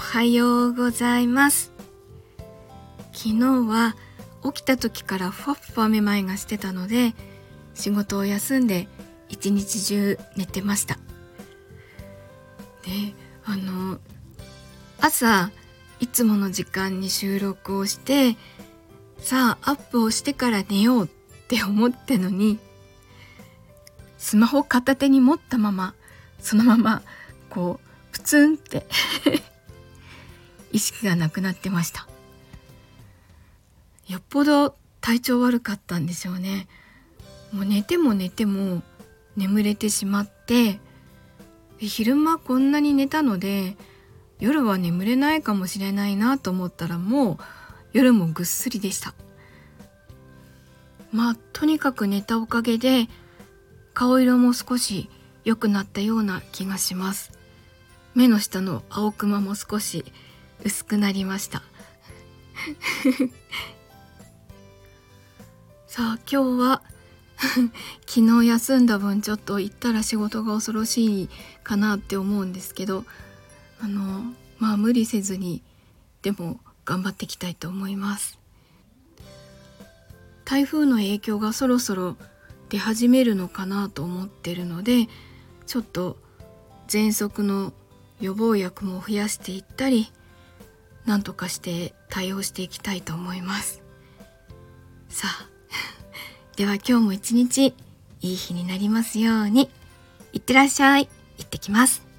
はようございます。昨日は起きた時からふわふわめまいがしてたので仕事を休んで一日中寝てました。であの朝いつもの時間に収録をしてさあアップをしてから寝ようって思ってのにスマホ片手に持ったままそのままこうプツンって意識がなくなってました。よっぽど体調悪かったんでしょうね。もう寝ても寝ても眠れてしまって昼間こんなに寝たので夜は眠れないかもしれないなと思ったらもう夜もぐっすりでした。まあとにかく寝たおかげで顔色も少し良くなったような気がします。目の下の青クマも少し薄くなりました。さあ今日は 昨日休んだ分ちょっと行ったら仕事が恐ろしいかなって思うんですけどあのまあ無理せずにでも頑張っていきたいと思います。台風の影響がそろそろ出始めるのかなと思ってるのでちょっと喘息の予防薬も増やしていったり何とかして対応していきたいと思います。さあ では今日も一日いい日になりますように。いってらっしゃい。行ってきます。